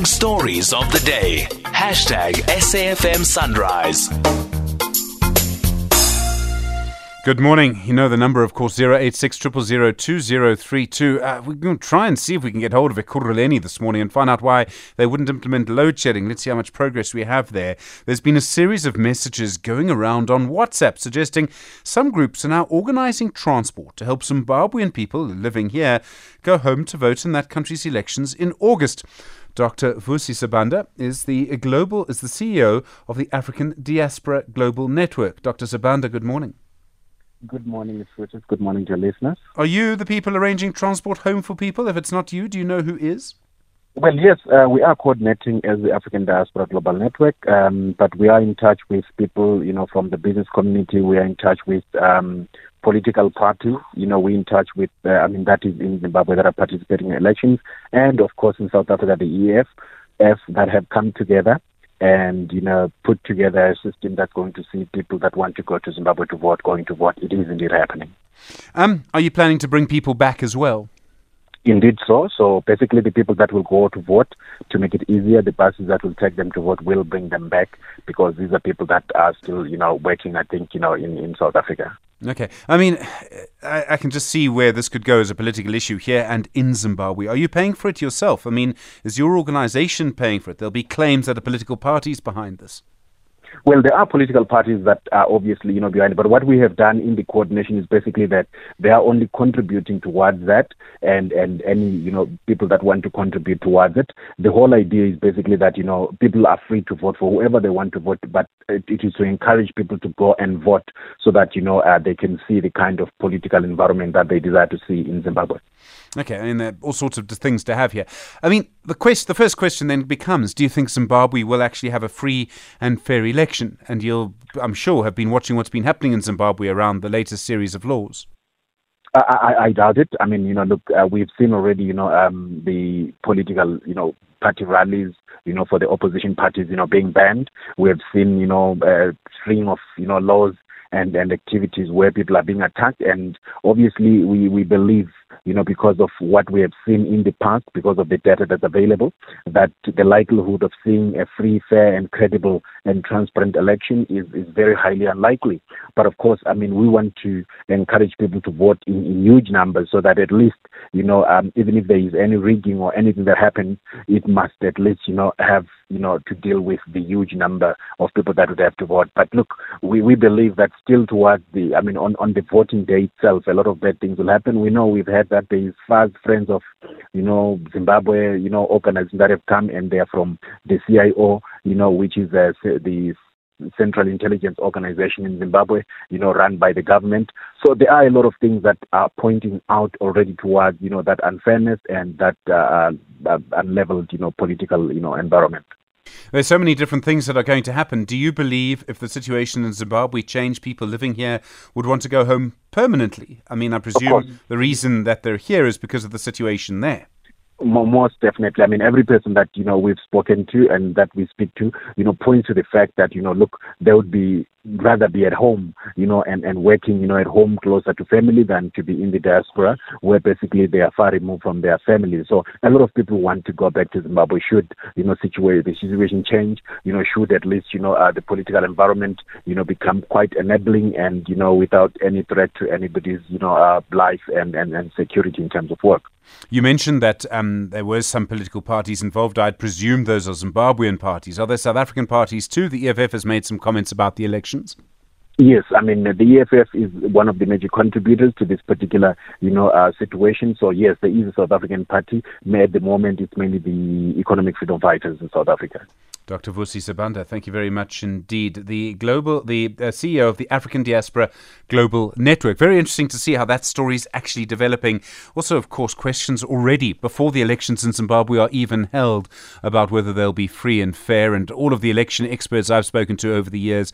big stories of the day. Hashtag SAFM Sunrise. Good morning. You know the number, of course, 086 2032. Uh, we're going to try and see if we can get hold of Ekurhuleni this morning and find out why they wouldn't implement load shedding. Let's see how much progress we have there. There's been a series of messages going around on WhatsApp suggesting some groups are now organizing transport to help Zimbabwean people living here go home to vote in that country's elections in August. Dr. Vusi Sibanda is the global is the CEO of the African Diaspora Global Network. Dr. Sibanda, good morning. Good morning, Ms. Richards. Good morning to your listeners. Are you the people arranging transport home for people? If it's not you, do you know who is? Well, yes, uh, we are coordinating as the African Diaspora Global Network, um, but we are in touch with people, you know, from the business community. We are in touch with um, political parties. You know, we're in touch with, uh, I mean, that is in Zimbabwe that are participating in elections, and of course in South Africa, the EFF that have come together and you know put together a system that's going to see people that want to go to Zimbabwe to vote going to vote. It is indeed happening. Um, are you planning to bring people back as well? Indeed, so. So basically, the people that will go to vote to make it easier, the buses that will take them to vote will bring them back because these are people that are still, you know, working. I think, you know, in, in South Africa. Okay. I mean, I, I, can just see where this could go as a political issue here and in Zimbabwe. Are you paying for it yourself? I mean, is your organization paying for it? There'll be claims that a political parties behind this. Well, there are political parties that are obviously, you know, behind it. But what we have done in the coordination is basically that they are only contributing towards that, and and any, you know, people that want to contribute towards it. The whole idea is basically that you know people are free to vote for whoever they want to vote, but it, it is to encourage people to go and vote so that you know uh, they can see the kind of political environment that they desire to see in Zimbabwe. Okay, I mean, there are all sorts of things to have here. I mean, the quest, the first question then becomes: Do you think Zimbabwe will actually have a free and fair election? And you'll, I'm sure, have been watching what's been happening in Zimbabwe around the latest series of laws. I, I, I doubt it. I mean, you know, look, uh, we've seen already, you know, um, the political, you know, party rallies, you know, for the opposition parties, you know, being banned. We have seen, you know, a string of, you know, laws and, and activities where people are being attacked. And obviously, we, we believe you know, because of what we have seen in the past, because of the data that's available, that the likelihood of seeing a free, fair, and credible and transparent election is, is very highly unlikely. But of course, I mean, we want to encourage people to vote in, in huge numbers so that at least, you know, um, even if there is any rigging or anything that happens, it must at least, you know, have, you know, to deal with the huge number of people that would have to vote. But look, we, we believe that still towards the, I mean, on, on the voting day itself, a lot of bad things will happen. We know we've had that there is fast friends of, you know, Zimbabwe, you know, organizations that have come and they are from the CIO, you know, which is uh, the Central Intelligence Organization in Zimbabwe, you know, run by the government. So there are a lot of things that are pointing out already towards, you know, that unfairness and that uh, uh, unleveled, you know, political, you know, environment. There's so many different things that are going to happen. Do you believe if the situation in Zimbabwe changed, people living here would want to go home permanently? I mean, I presume the reason that they're here is because of the situation there. Most definitely. I mean, every person that you know we've spoken to and that we speak to, you know, points to the fact that you know, look, there would be rather be at home, you know, and, and working, you know, at home closer to family than to be in the diaspora where basically they are far removed from their family. So a lot of people want to go back to Zimbabwe should, you know, situation, the situation change, you know, should at least, you know, uh, the political environment, you know, become quite enabling and, you know, without any threat to anybody's, you know, uh, life and, and, and security in terms of work. You mentioned that um, there were some political parties involved. I'd presume those are Zimbabwean parties. Are there South African parties too? The EFF has made some comments about the elections. Yes, I mean the EFF is one of the major contributors to this particular, you know, uh, situation. So yes, there is a South African party. At the moment, it's mainly the Economic Freedom Fighters in South Africa. Dr. Vusi Sibanda, thank you very much indeed. The global, the uh, CEO of the African Diaspora Global Network. Very interesting to see how that story is actually developing. Also, of course, questions already before the elections in Zimbabwe are even held about whether they'll be free and fair. And all of the election experts I've spoken to over the years